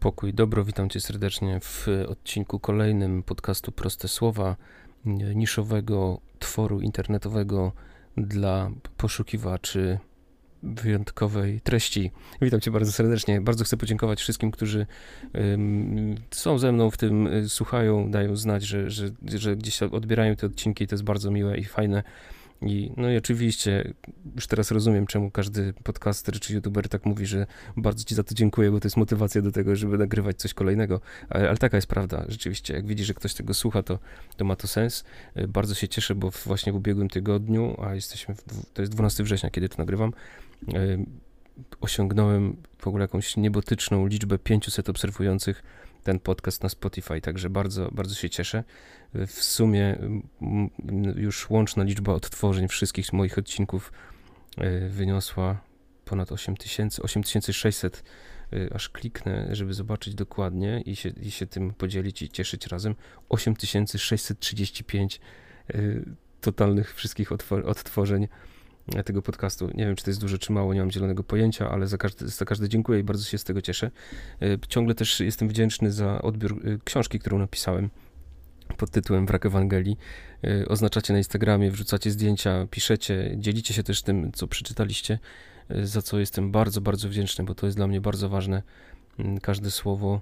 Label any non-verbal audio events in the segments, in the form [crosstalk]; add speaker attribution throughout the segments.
Speaker 1: Pokój, dobro, witam Cię serdecznie w odcinku kolejnym podcastu Proste Słowa, niszowego tworu internetowego dla poszukiwaczy wyjątkowej treści. Witam Cię bardzo serdecznie. Bardzo chcę podziękować wszystkim, którzy są ze mną w tym, słuchają, dają znać, że, że, że gdzieś odbierają te odcinki. To jest bardzo miłe i fajne. I, no i oczywiście już teraz rozumiem, czemu każdy podcaster czy youtuber tak mówi, że bardzo ci za to dziękuję, bo to jest motywacja do tego, żeby nagrywać coś kolejnego. Ale, ale taka jest prawda, rzeczywiście. Jak widzi, że ktoś tego słucha, to, to ma to sens. E, bardzo się cieszę, bo właśnie w ubiegłym tygodniu, a jesteśmy, w, to jest 12 września, kiedy to nagrywam, e, osiągnąłem w ogóle jakąś niebotyczną liczbę 500 obserwujących ten podcast na Spotify, także bardzo, bardzo się cieszę. W sumie już łączna liczba odtworzeń wszystkich moich odcinków e, wyniosła ponad 8000, 8600 e, aż kliknę, żeby zobaczyć dokładnie i się, i się tym podzielić i cieszyć razem. 8635 e, totalnych wszystkich odtworzeń tego podcastu. Nie wiem, czy to jest dużo, czy mało, nie mam zielonego pojęcia, ale za każde, za każde dziękuję i bardzo się z tego cieszę. Ciągle też jestem wdzięczny za odbiór książki, którą napisałem pod tytułem Wrak Ewangelii. Y, oznaczacie na Instagramie, wrzucacie zdjęcia, piszecie, dzielicie się też tym, co przeczytaliście, za co jestem bardzo, bardzo wdzięczny, bo to jest dla mnie bardzo ważne. Każde słowo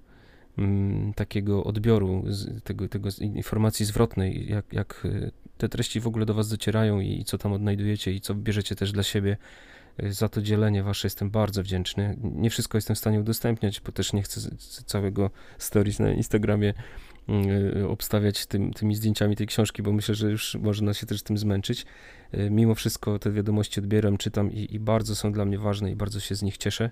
Speaker 1: takiego odbioru, tego, tego informacji zwrotnej, jak, jak te treści w ogóle do Was docierają i co tam odnajdujecie i co bierzecie też dla siebie. Za to dzielenie Wasze jestem bardzo wdzięczny. Nie wszystko jestem w stanie udostępniać, bo też nie chcę całego stories na Instagramie Y, obstawiać tym, tymi zdjęciami tej książki, bo myślę, że już można się też tym zmęczyć. Y, mimo wszystko te wiadomości odbieram, czytam i, i bardzo są dla mnie ważne i bardzo się z nich cieszę.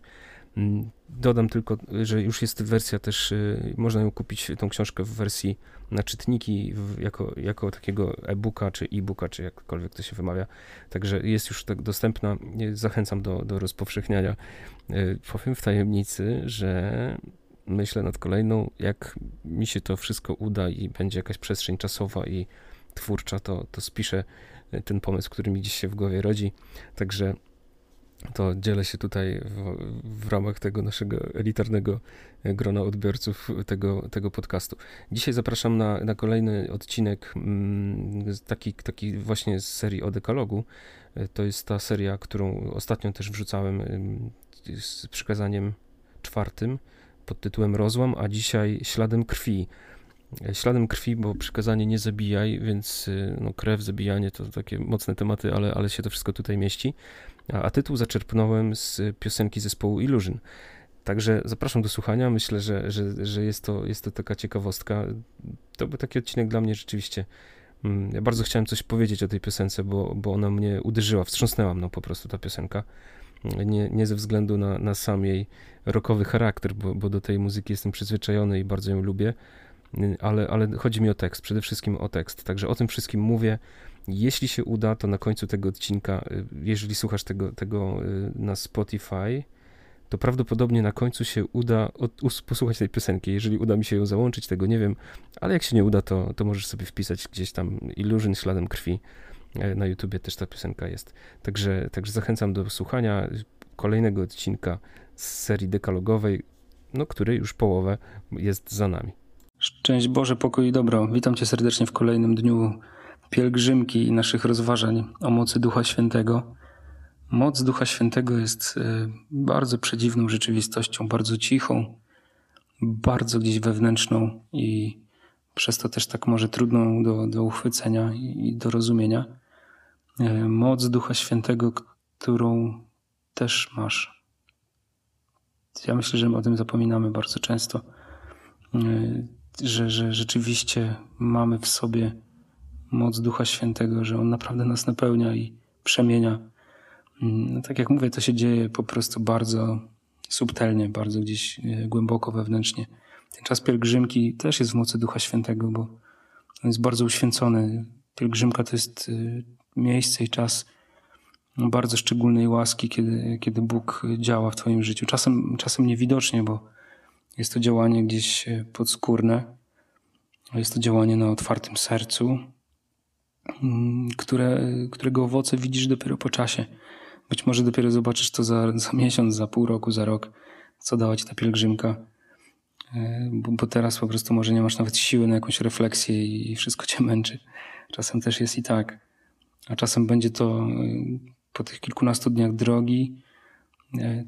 Speaker 1: Mm, dodam tylko, że już jest wersja też, y, można ją kupić, tą książkę w wersji na czytniki, jako, jako takiego e-booka, czy e-booka, czy jakkolwiek to się wymawia. Także jest już tak dostępna. Zachęcam do, do rozpowszechniania. Powiem w tajemnicy, że myślę nad kolejną. Jak mi się to wszystko uda i będzie jakaś przestrzeń czasowa i twórcza, to, to spiszę e, ten pomysł, który mi dziś się w głowie rodzi. Także to dzielę się tutaj w, w, ramach tego naszego elitarnego grona odbiorców tego, tego podcastu. Dzisiaj zapraszam na, na kolejny odcinek, mm, taki, taki właśnie z serii o dekalogu. To jest ta seria, którą ostatnio też wrzucałem z przykazaniem czwartym pod tytułem Rozłam, a dzisiaj Śladem krwi. Śladem krwi, bo przykazanie nie zabijaj, więc y, no, krew, zabijanie to takie mocne tematy, ale, ale się to wszystko tutaj mieści. A, tytuł zaczerpnąłem z piosenki zespołu Illusion. Także zapraszam do słuchania. Myślę, że, że, że jest, to, jest to taka ciekawostka. To był taki odcinek dla mnie rzeczywiście. Mm, ja bardzo chciałem coś powiedzieć o tej piosence, bo, bo ona mnie uderzyła, wstrząsnęła mną po prostu ta piosenka nie, nie ze względu na, na sam jej rockowy charakter, bo, bo do tej muzyki jestem przyzwyczajony i bardzo ją lubię, ale, ale chodzi mi o tekst, przede wszystkim o tekst. Także o tym wszystkim mówię. Jeśli się uda, to na końcu tego odcinka, y, jeżeli słuchasz tego, tego y, na Spotify, to prawdopodobnie na końcu się uda posłuchać tej piosenki. Jeżeli uda mi się ją załączyć, tego nie wiem, ale jak się nie uda, to, to możesz sobie wpisać gdzieś tam Illusion śladem krwi na YouTubie też ta piosenka jest. Także, także zachęcam do słuchania kolejnego odcinka z serii dekalogowej, no, której już połowę jest za nami.
Speaker 2: Szczęść Boże, pokój i dobro. Witam Cię serdecznie w kolejnym dniu pielgrzymki i naszych rozważań o mocy Ducha Świętego. Moc Ducha Świętego jest e, bardzo przedziwną rzeczywistością, bardzo cichą, bardzo gdzieś wewnętrzną i przez to też tak może trudną do, do uchwycenia i do rozumienia. E, moc Ducha Świętego, którą też masz. Ja myślę, że o tym zapominamy bardzo często, e, że, że rzeczywiście mamy w sobie moc Ducha Świętego, że On naprawdę nas napełnia i przemienia. Mm, no, tak jak mówię, to się dzieje po prostu bardzo subtelnie, bardzo gdzieś e, głęboko wewnętrznie. Ten czas pielgrzymki też jest w mocy Ducha Świętego, bo on jest bardzo uświęcony. Pielgrzymka to jest miejsce i czas bardzo szczególnej łaski, kiedy, kiedy Bóg działa w Twoim życiu. Czasem, czasem niewidocznie, bo jest to działanie gdzieś podskórne, jest to działanie na otwartym sercu, mm, które, którego owoce widzisz dopiero po czasie. Być może dopiero zobaczysz to za, za miesiąc, za pół roku, za rok, co dała Ci ta pielgrzymka. bo, bo teraz po prostu może nie masz nawet siły na jakąś refleksję i wszystko cię męczy. Czasem też jest i tak. A czasem będzie to po tych kilkunastu dniach drogi,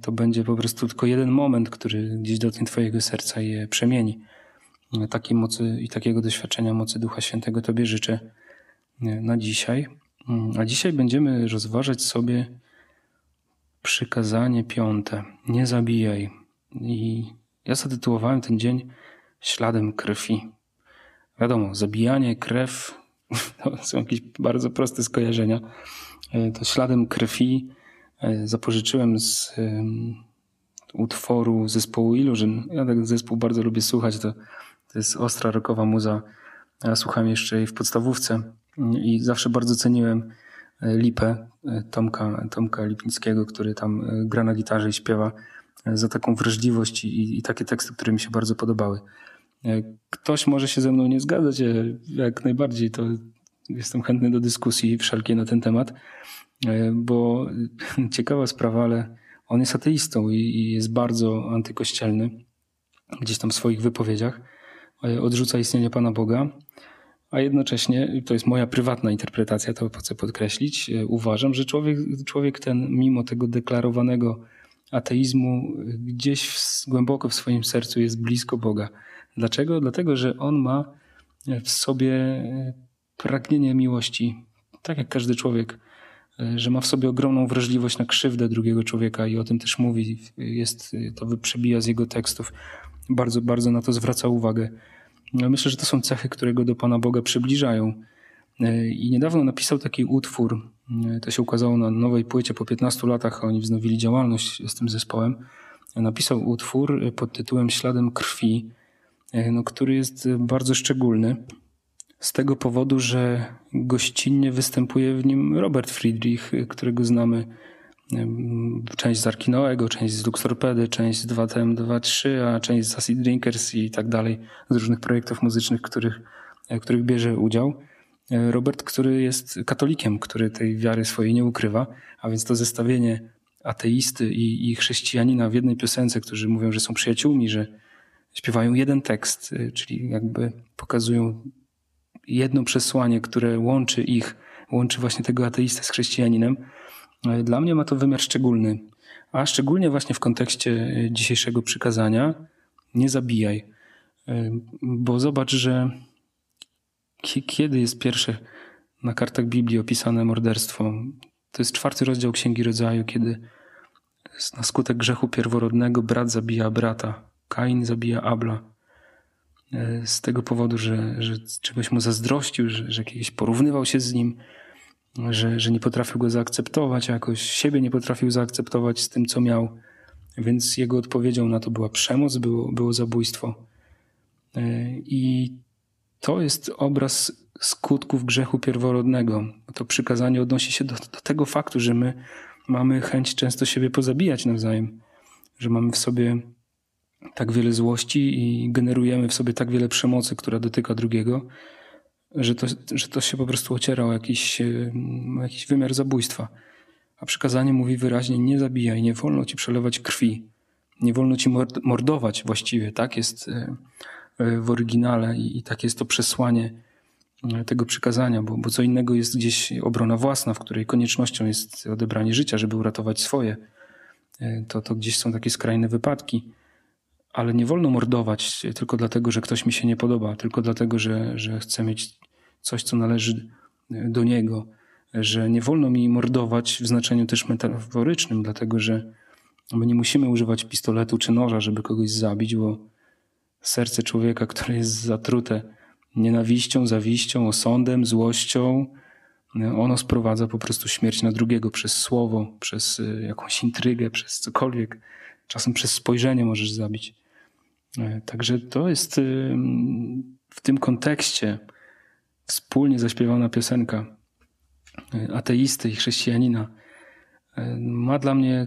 Speaker 2: to będzie po prostu tylko jeden moment, który gdzieś dotknie Twojego serca i je przemieni. Takiej mocy i takiego doświadczenia mocy Ducha Świętego Tobie życzę na dzisiaj. A dzisiaj będziemy rozważać sobie przykazanie piąte. Nie zabijaj. I ja zatytułowałem ten dzień śladem krwi. Wiadomo, zabijanie, krew [laughs] to są jakieś bardzo proste skojarzenia. To śladem krwi e, zapożyczyłem z utworu zespołu Illusion. Ja ten zespół bardzo lubię słuchać. To, to jest ostra rockowa muza. Ja słuchałem jeszcze jej w podstawówce i zawsze bardzo ceniłem e, Lipę e, Tomka, Tomka Lipnickiego, który tam gra na gitarze i śpiewa za taką wrażliwość i, i takie teksty, które mi się bardzo podobały. Ktoś może się ze mną nie zgadzać, jak najbardziej to jestem chętny do dyskusji wszelkiej na ten temat, e, bo [laughs] ciekawa sprawa, ale on jest ateistą i jest bardzo antykościelny gdzieś tam w swoich wypowiedziach. E, odrzuca istnienie Pana Boga, a jednocześnie, to jest moja prywatna interpretacja, to chcę podkreślić, e, uważam, że człowiek, człowiek ten, mimo tego deklarowanego ateizmu, gdzieś w, głęboko w swoim sercu jest blisko Boga. Dlaczego? Dlatego, że on ma w sobie pragnienie miłości, tak jak każdy człowiek, e, że ma w sobie ogromną wrażliwość na krzywdę drugiego człowieka i o tym też mówi, jest, to przebija z jego tekstów. Bardzo, bardzo na to zwraca uwagę. No, myślę, że to są cechy, które go do Pana Boga przybliżają. E, I niedawno napisał taki utwór, e, to się ukazało na nowej płycie po 15 latach, oni wznowili działalność z tym zespołem. Napisał utwór pod tytułem Śladem krwi, no, który jest bardzo szczególny z tego powodu, że gościnnie występuje w nim Robert Friedrich, którego znamy część z Arkinoego, część z Luxorpedy, część z 2TM 2.3, a część z Acid Drinkers i tak dalej, z różnych projektów muzycznych, których, których bierze udział. Robert, który jest katolikiem, który tej wiary swojej nie ukrywa, a więc to zestawienie ateisty i, i chrześcijanina w jednej piosence, którzy mówią, że są przyjaciółmi, że śpiewają jeden tekst, czyli jakby pokazują jedno przesłanie, które łączy ich, łączy właśnie tego ateistę z chrześcijaninem, e, dla mnie ma to wymiar szczególny. A szczególnie właśnie w kontekście e, dzisiejszego przykazania nie zabijaj. E, bo zobacz, że kiedy jest pierwsze na kartach Biblii opisane morderstwo? To jest czwarty rozdział Księgi Rodzaju, kiedy na skutek grzechu pierworodnego brat zabija brata, Kain zabija Abla. E, z tego powodu, że, że czegoś mu zazdrościł, że, że kiedyś porównywał się z nim, że, że nie potrafił go zaakceptować, jakoś siebie nie potrafił zaakceptować z tym, co miał. Więc jego odpowiedzią na to była przemoc, było, było zabójstwo. E, I to jest obraz skutków grzechu pierworodnego. To przykazanie odnosi się do, do tego faktu, że my mamy chęć często siebie pozabijać nawzajem, że mamy w sobie tak wiele złości i generujemy w sobie tak wiele przemocy, która dotyka drugiego, że to, że to się po prostu ociera o jakiś, e, jakiś wymiar zabójstwa. A przykazanie mówi wyraźnie: nie zabijaj, nie wolno ci przelewać krwi, nie wolno ci mordować właściwie. Tak jest e, e, w oryginale i, tak jest to przesłanie tego przykazania, bo, bo co innego jest gdzieś obrona własna, w której koniecznością jest odebranie życia, żeby uratować swoje. To, to gdzieś są takie skrajne wypadki ale nie wolno mordować tylko dlatego, że ktoś mi się nie podoba, tylko dlatego, że, że chcę mieć coś, co należy do niego, że nie wolno mi mordować w znaczeniu też metaforycznym, dlatego że my nie musimy używać pistoletu czy noża, żeby kogoś zabić, bo serce człowieka, które jest zatrute nienawiścią, zawiścią, osądem, złością, ono sprowadza po prostu śmierć na drugiego przez słowo, przez y, jakąś intrygę, przez cokolwiek. Czasem przez spojrzenie możesz zabić. E, także to jest w tym kontekście wspólnie zaśpiewana piosenka e, ateisty i chrześcijanina e, ma dla mnie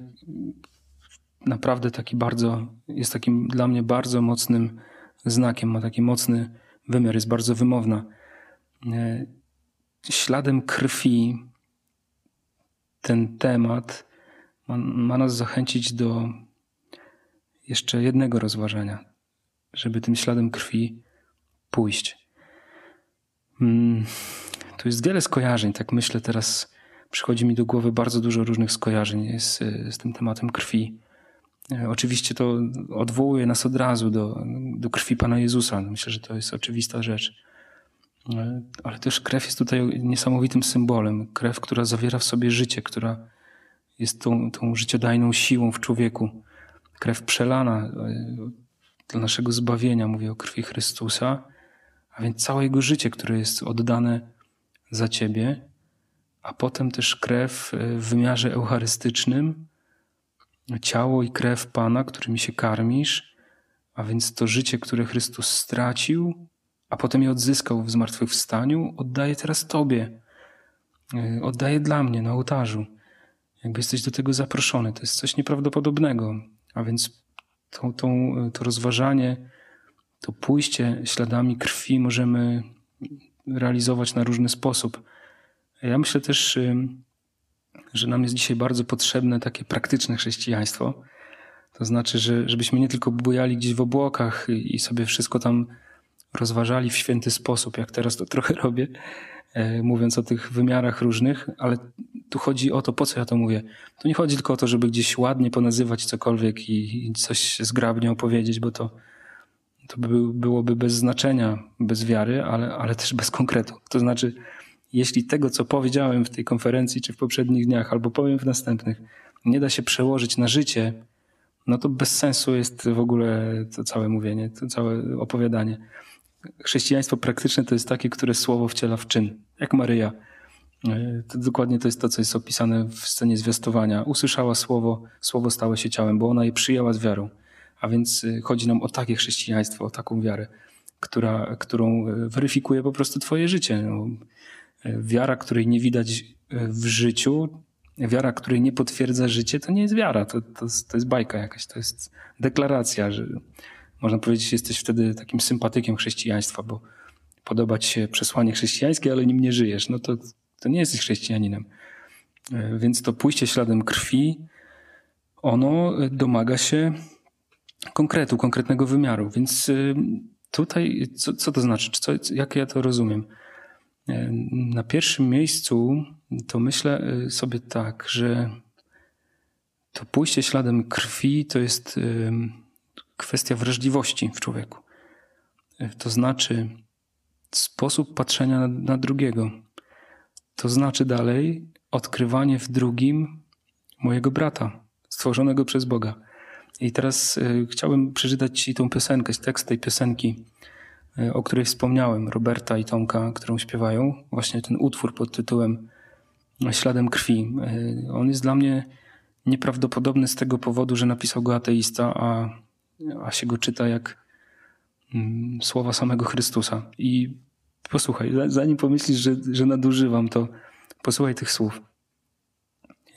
Speaker 2: naprawdę taki bardzo, jest takim dla mnie bardzo mocnym znakiem, ma taki mocny wymiar, jest bardzo wymowna. Śladem krwi ten temat ma, ma nas zachęcić do jeszcze jednego rozważania żeby tym śladem krwi pójść. Mm, tu jest wiele skojarzeń, tak myślę teraz. Przychodzi mi do głowy bardzo dużo różnych skojarzeń z, z tym tematem krwi. E, oczywiście to odwołuje nas od razu do, do krwi Pana Jezusa. Myślę, że to jest oczywista rzecz. E, ale też krew jest tutaj niesamowitym symbolem. Krew, która zawiera w sobie życie, która jest tą, tą życiodajną siłą w człowieku. Krew przelana e, dla naszego zbawienia, mówię o krwi Chrystusa, a więc całe Jego życie, które jest oddane za Ciebie, a potem też krew w wymiarze eucharystycznym, ciało i krew Pana, którymi się karmisz, a więc to życie, które Chrystus stracił, a potem je odzyskał w zmartwychwstaniu, oddaje teraz Tobie. E, oddaje dla mnie na ołtarzu. Jakby jesteś do tego zaproszony. To jest coś nieprawdopodobnego. A więc to, to, to rozważanie, to pójście śladami krwi możemy realizować na różny sposób. Ja myślę też, że nam jest dzisiaj bardzo potrzebne takie praktyczne chrześcijaństwo. To znaczy, że żebyśmy nie tylko bujali gdzieś w obłokach i sobie wszystko tam rozważali w święty sposób, jak teraz to trochę [laughs] robię, e, mówiąc o tych wymiarach różnych, ale tu chodzi o to, po co ja to mówię. Tu nie chodzi tylko o to, żeby gdzieś ładnie ponazywać cokolwiek i, coś zgrabnie opowiedzieć, bo to, to by, byłoby bez znaczenia, bez wiary, ale, ale też bez konkretu. To znaczy, jeśli tego, co powiedziałem w tej konferencji czy w poprzednich dniach, albo powiem w następnych, nie da się przełożyć na życie, no to bez sensu jest w ogóle to całe mówienie, to całe opowiadanie. Chrześcijaństwo praktyczne to jest takie, które słowo wciela w czyn, jak Maryja. E, to dokładnie to jest to, co jest opisane w scenie zwiastowania. Usłyszała słowo, słowo stało się ciałem, bo ona je przyjęła z wiarą. A więc e, chodzi nam o takie chrześcijaństwo, o taką wiarę, która, którą e, weryfikuje po prostu Twoje życie. No, wiara, której nie widać w życiu, wiara, której nie potwierdza życie, to nie jest wiara, to, to, to jest bajka jakaś, to jest deklaracja, że można powiedzieć, jesteś wtedy takim sympatykiem chrześcijaństwa, bo podoba ci się przesłanie chrześcijańskie, ale nim nie żyjesz, no to, to nie jesteś chrześcijaninem. E, więc to pójście śladem krwi, ono domaga się konkretu, konkretnego wymiaru. Więc e, tutaj, co, co to znaczy? Co, jak ja to rozumiem? E, na pierwszym miejscu to myślę sobie tak, że to pójście śladem krwi to jest kwestia wrażliwości w człowieku. To znaczy sposób patrzenia na, na drugiego. To znaczy dalej odkrywanie w drugim mojego brata, stworzonego przez Boga. I teraz y, chciałbym przeczytać Ci tą piosenkę, tekst tej piosenki, y, o której wspomniałem, Roberta i Tomka, którą śpiewają. Właśnie ten utwór pod tytułem Śladem krwi. Y, on jest dla mnie nieprawdopodobny z tego powodu, że napisał go ateista, a a się go czyta jak mm, słowa samego Chrystusa. I posłuchaj, zanim pomyślisz, że, że nadużywam, to posłuchaj tych słów.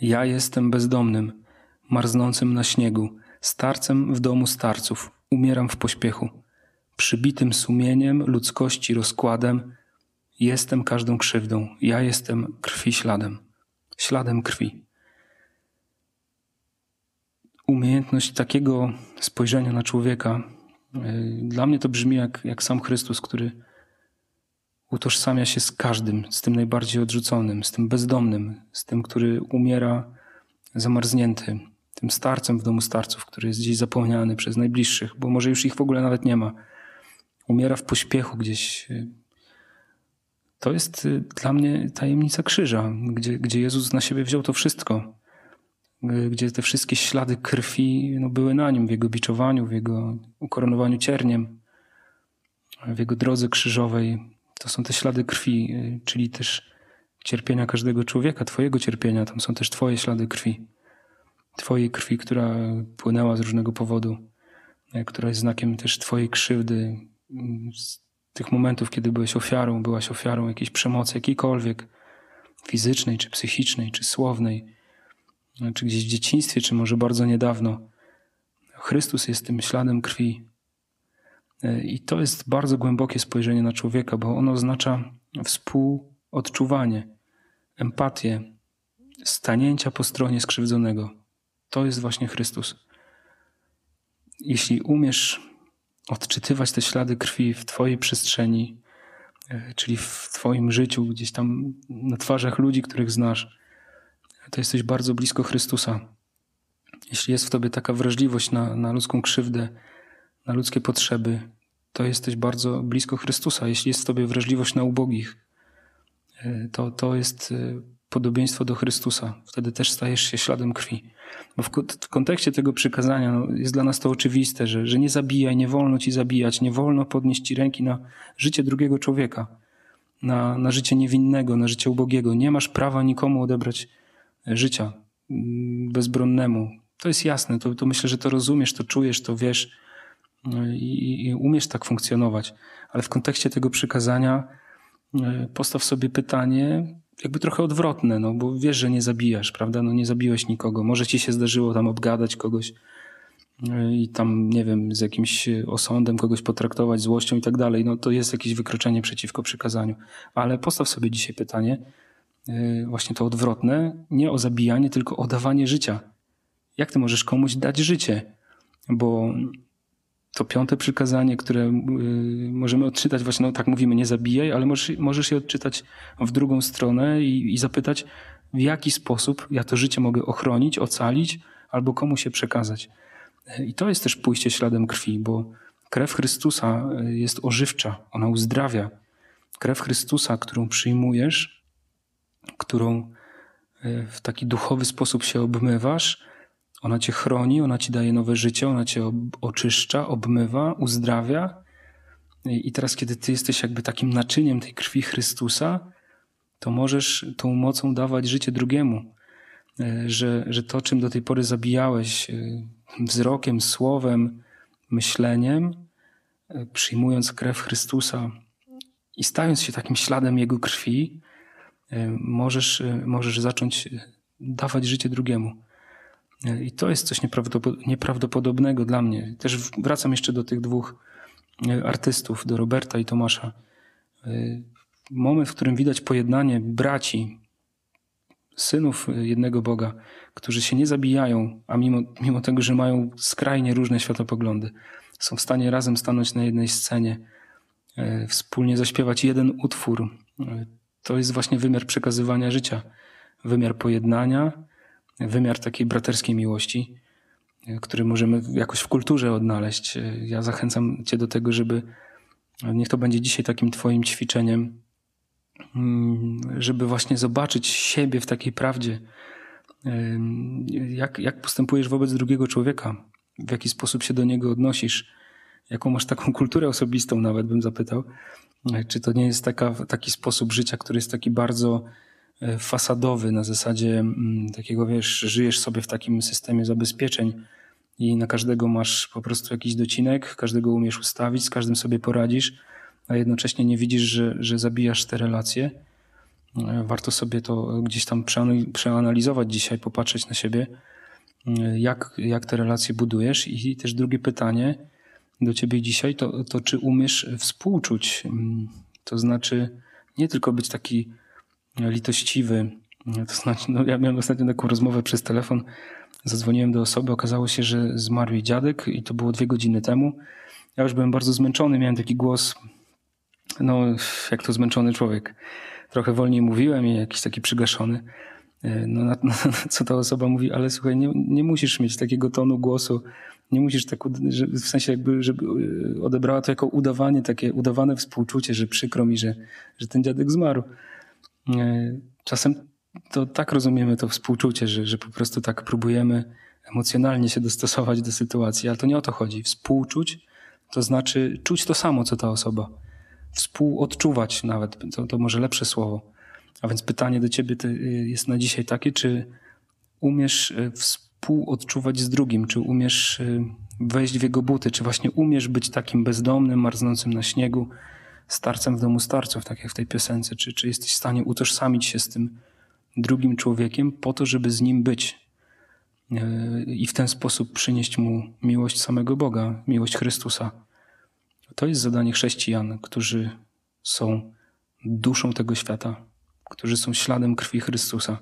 Speaker 2: Ja jestem bezdomnym, marznącym na śniegu, starcem w domu starców, umieram w pośpiechu. Przybitym sumieniem, ludzkości rozkładem, jestem każdą krzywdą, ja jestem krwi śladem, śladem krwi umiejętność takiego spojrzenia na człowieka, e, dla mnie to brzmi jak, jak sam Chrystus, który utożsamia się z każdym, z tym najbardziej odrzuconym, z tym bezdomnym, z tym, który umiera zamarznięty, tym starcem w domu starców, który jest gdzieś zapomniany przez najbliższych, bo może już ich w ogóle nawet nie ma. Umiera w pośpiechu gdzieś. To jest e, dla mnie tajemnica krzyża, gdzie, gdzie Jezus na siebie wziął to wszystko gdzie te wszystkie ślady krwi no, były na nim, w jego biczowaniu, w jego ukoronowaniu cierniem, w jego drodze krzyżowej. To są te ślady krwi, y, czyli też cierpienia każdego człowieka, Twojego cierpienia. Tam są też Twoje ślady krwi. Twojej krwi, która płynęła z różnego powodu, y, która jest znakiem też Twojej krzywdy, y, z tych momentów, kiedy byłeś ofiarą, byłaś ofiarą jakiejś przemocy, jakiejkolwiek, fizycznej, czy psychicznej, czy słownej czy gdzieś w dzieciństwie, czy może bardzo niedawno. Chrystus jest tym śladem krwi. I to jest bardzo głębokie spojrzenie na człowieka, bo ono oznacza współodczuwanie, empatię, stanięcia po stronie skrzywdzonego. To jest właśnie Chrystus. Jeśli umiesz odczytywać te ślady krwi w Twojej przestrzeni, e, czyli w Twoim życiu, gdzieś tam na twarzach ludzi, których znasz, to jesteś bardzo blisko Chrystusa. Jeśli jest w Tobie taka wrażliwość na, na ludzką krzywdę, na ludzkie potrzeby, to jesteś bardzo blisko Chrystusa. Jeśli jest w Tobie wrażliwość na ubogich, e, to, to jest e, podobieństwo do Chrystusa. Wtedy też stajesz się śladem krwi. Bo w, w kontekście tego przykazania no, jest dla nas to oczywiste, że, że nie zabijaj, nie wolno ci zabijać, nie wolno podnieść ci ręki na życie drugiego człowieka, na, na życie niewinnego, na życie ubogiego. Nie masz prawa nikomu odebrać życia mm, bezbronnemu. To jest jasne, to, to myślę, że to rozumiesz, to czujesz, to wiesz no i, i umiesz tak funkcjonować. Ale w kontekście tego przykazania e, postaw sobie pytanie, jakby trochę odwrotne, no bo wiesz, że nie zabijasz, prawda? No nie zabiłeś nikogo. Może ci się zdarzyło tam obgadać kogoś e, i tam, nie wiem, z jakimś osądem kogoś potraktować, złością i tak dalej. No to jest jakieś wykroczenie przeciwko przykazaniu. Ale postaw sobie dzisiaj pytanie, właśnie to odwrotne, nie o zabijanie, tylko o dawanie życia. Jak ty możesz komuś dać życie? Bo to piąte przykazanie, które y, możemy odczytać, właśnie no, tak mówimy, nie zabijaj, ale możesz, możesz je odczytać w drugą stronę i, i zapytać, w jaki sposób ja to życie mogę ochronić, ocalić albo komu się przekazać. I to jest też pójście śladem krwi, bo krew Chrystusa y, jest ożywcza, ona uzdrawia. Krew Chrystusa, którą przyjmujesz, którą y, w taki duchowy sposób się obmywasz, ona cię chroni, ona ci daje nowe życie, ona cię oczyszcza, obmywa, uzdrawia. I teraz, kiedy ty jesteś jakby takim naczyniem tej krwi Chrystusa, to możesz tą mocą dawać życie drugiemu. E, że, że to, czym do tej pory zabijałeś e, wzrokiem, słowem, myśleniem, e, przyjmując krew Chrystusa i stając się takim śladem Jego krwi, możesz, możesz zacząć dawać życie drugiemu. I to jest coś nieprawdopodobnego dla mnie. Też wracam jeszcze do tych dwóch e, artystów, do Roberta i Tomasza. E, moment, w którym widać pojednanie braci, synów jednego Boga, którzy się nie zabijają, a mimo, mimo tego, że mają skrajnie różne światopoglądy, są w stanie razem stanąć na jednej scenie, e, wspólnie zaśpiewać jeden utwór. To jest właśnie wymiar przekazywania życia, wymiar pojednania, wymiar takiej braterskiej miłości, e, który możemy jakoś w kulturze odnaleźć. E, ja zachęcam Cię do tego, żeby e, niech to będzie dzisiaj takim Twoim ćwiczeniem, mm, żeby właśnie zobaczyć siebie w takiej prawdzie. Jak, jak postępujesz wobec drugiego człowieka, w jaki sposób się do niego odnosisz, jaką masz taką [laughs] kulturę osobistą, nawet bym zapytał. Czy to nie jest taka, taki sposób życia, który jest taki bardzo E, fasadowy, na zasadzie mm, takiego, wiesz, żyjesz sobie w takim systemie zabezpieczeń i na każdego masz po prostu jakiś docinek, każdego umiesz ustawić, z każdym sobie poradzisz, a jednocześnie nie widzisz, że, że zabijasz te relacje. E, warto sobie to gdzieś tam przeanalizować dzisiaj, popatrzeć na siebie, e, jak, jak te relacje budujesz. I też drugie pytanie do ciebie dzisiaj to, to czy umiesz współczuć? To znaczy nie tylko być taki litościwy. To znaczy, no ja miałem ostatnio taką rozmowę przez telefon. Zadzwoniłem do osoby, okazało się, że zmarł jej dziadek i to było dwie godziny temu. Ja już byłem bardzo zmęczony, miałem taki głos, no jak to zmęczony człowiek. Trochę wolniej mówiłem i jakiś taki przygaszony. No, na, na, co ta osoba mówi, ale słuchaj, nie, nie musisz mieć takiego tonu głosu, nie musisz tak, w sensie jakby, żeby odebrała to jako udawanie, takie udawane współczucie, że przykro mi, że, że ten dziadek zmarł. E, czasem to tak rozumiemy to współczucie, że, że po prostu tak próbujemy emocjonalnie się dostosować do sytuacji, ale to nie o to chodzi. Współczuć to znaczy czuć to samo, co ta osoba. Współodczuwać nawet, to, to może lepsze słowo. A więc pytanie do ciebie jest na dzisiaj takie, czy umiesz e, współodczuwać z drugim, czy umiesz e, wejść w jego buty, czy właśnie umiesz być takim bezdomnym, marznącym na śniegu, starcem w domu starców, tak jak w tej piosence? Czy, czy jesteś w stanie utożsamić się z tym drugim człowiekiem po to, żeby z nim być e, i w ten sposób przynieść mu miłość samego Boga, miłość Chrystusa? To jest zadanie chrześcijan, którzy są duszą tego świata, którzy są śladem krwi Chrystusa.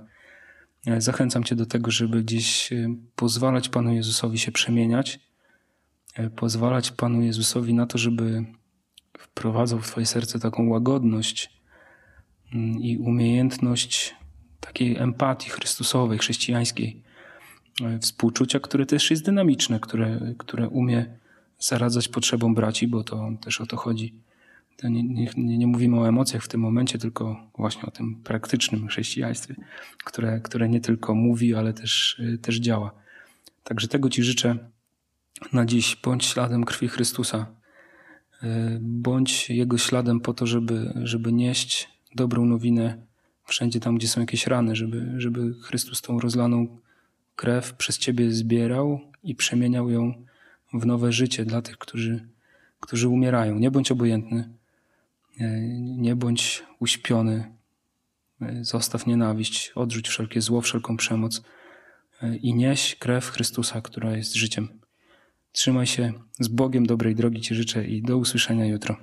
Speaker 2: Zachęcam Cię do tego, żeby gdzieś e, pozwalać Panu Jezusowi się przemieniać pozwalać Panu Jezusowi na to, żeby wprowadzał w Twoje serce taką łagodność mm, i umiejętność takiej empatii chrystusowej, chrześcijańskiej, współczucia, które też jest dynamiczne, które, które umie zaradzać potrzebom braci, bo to też o to chodzi. Nie, nie, nie, mówimy o emocjach w tym momencie, tylko właśnie o tym praktycznym chrześcijaństwie, które, które nie tylko mówi, ale też, też działa. Także tego Ci życzę na dziś. Bądź śladem krwi Chrystusa. Bądź Jego śladem po to, żeby, żeby nieść dobrą nowinę wszędzie tam, gdzie są jakieś rany, żeby, żeby Chrystus tą rozlaną krew przez Ciebie zbierał i przemieniał ją w nowe życie dla tych, którzy, którzy umierają. Nie bądź obojętny, nie bądź uśpiony, e, zostaw nienawiść, odrzuć wszelkie zło, wszelką przemoc e, i nieś krew Chrystusa, która jest życiem. Trzymaj się z Bogiem dobrej drogi Ci życzę i do usłyszenia jutro.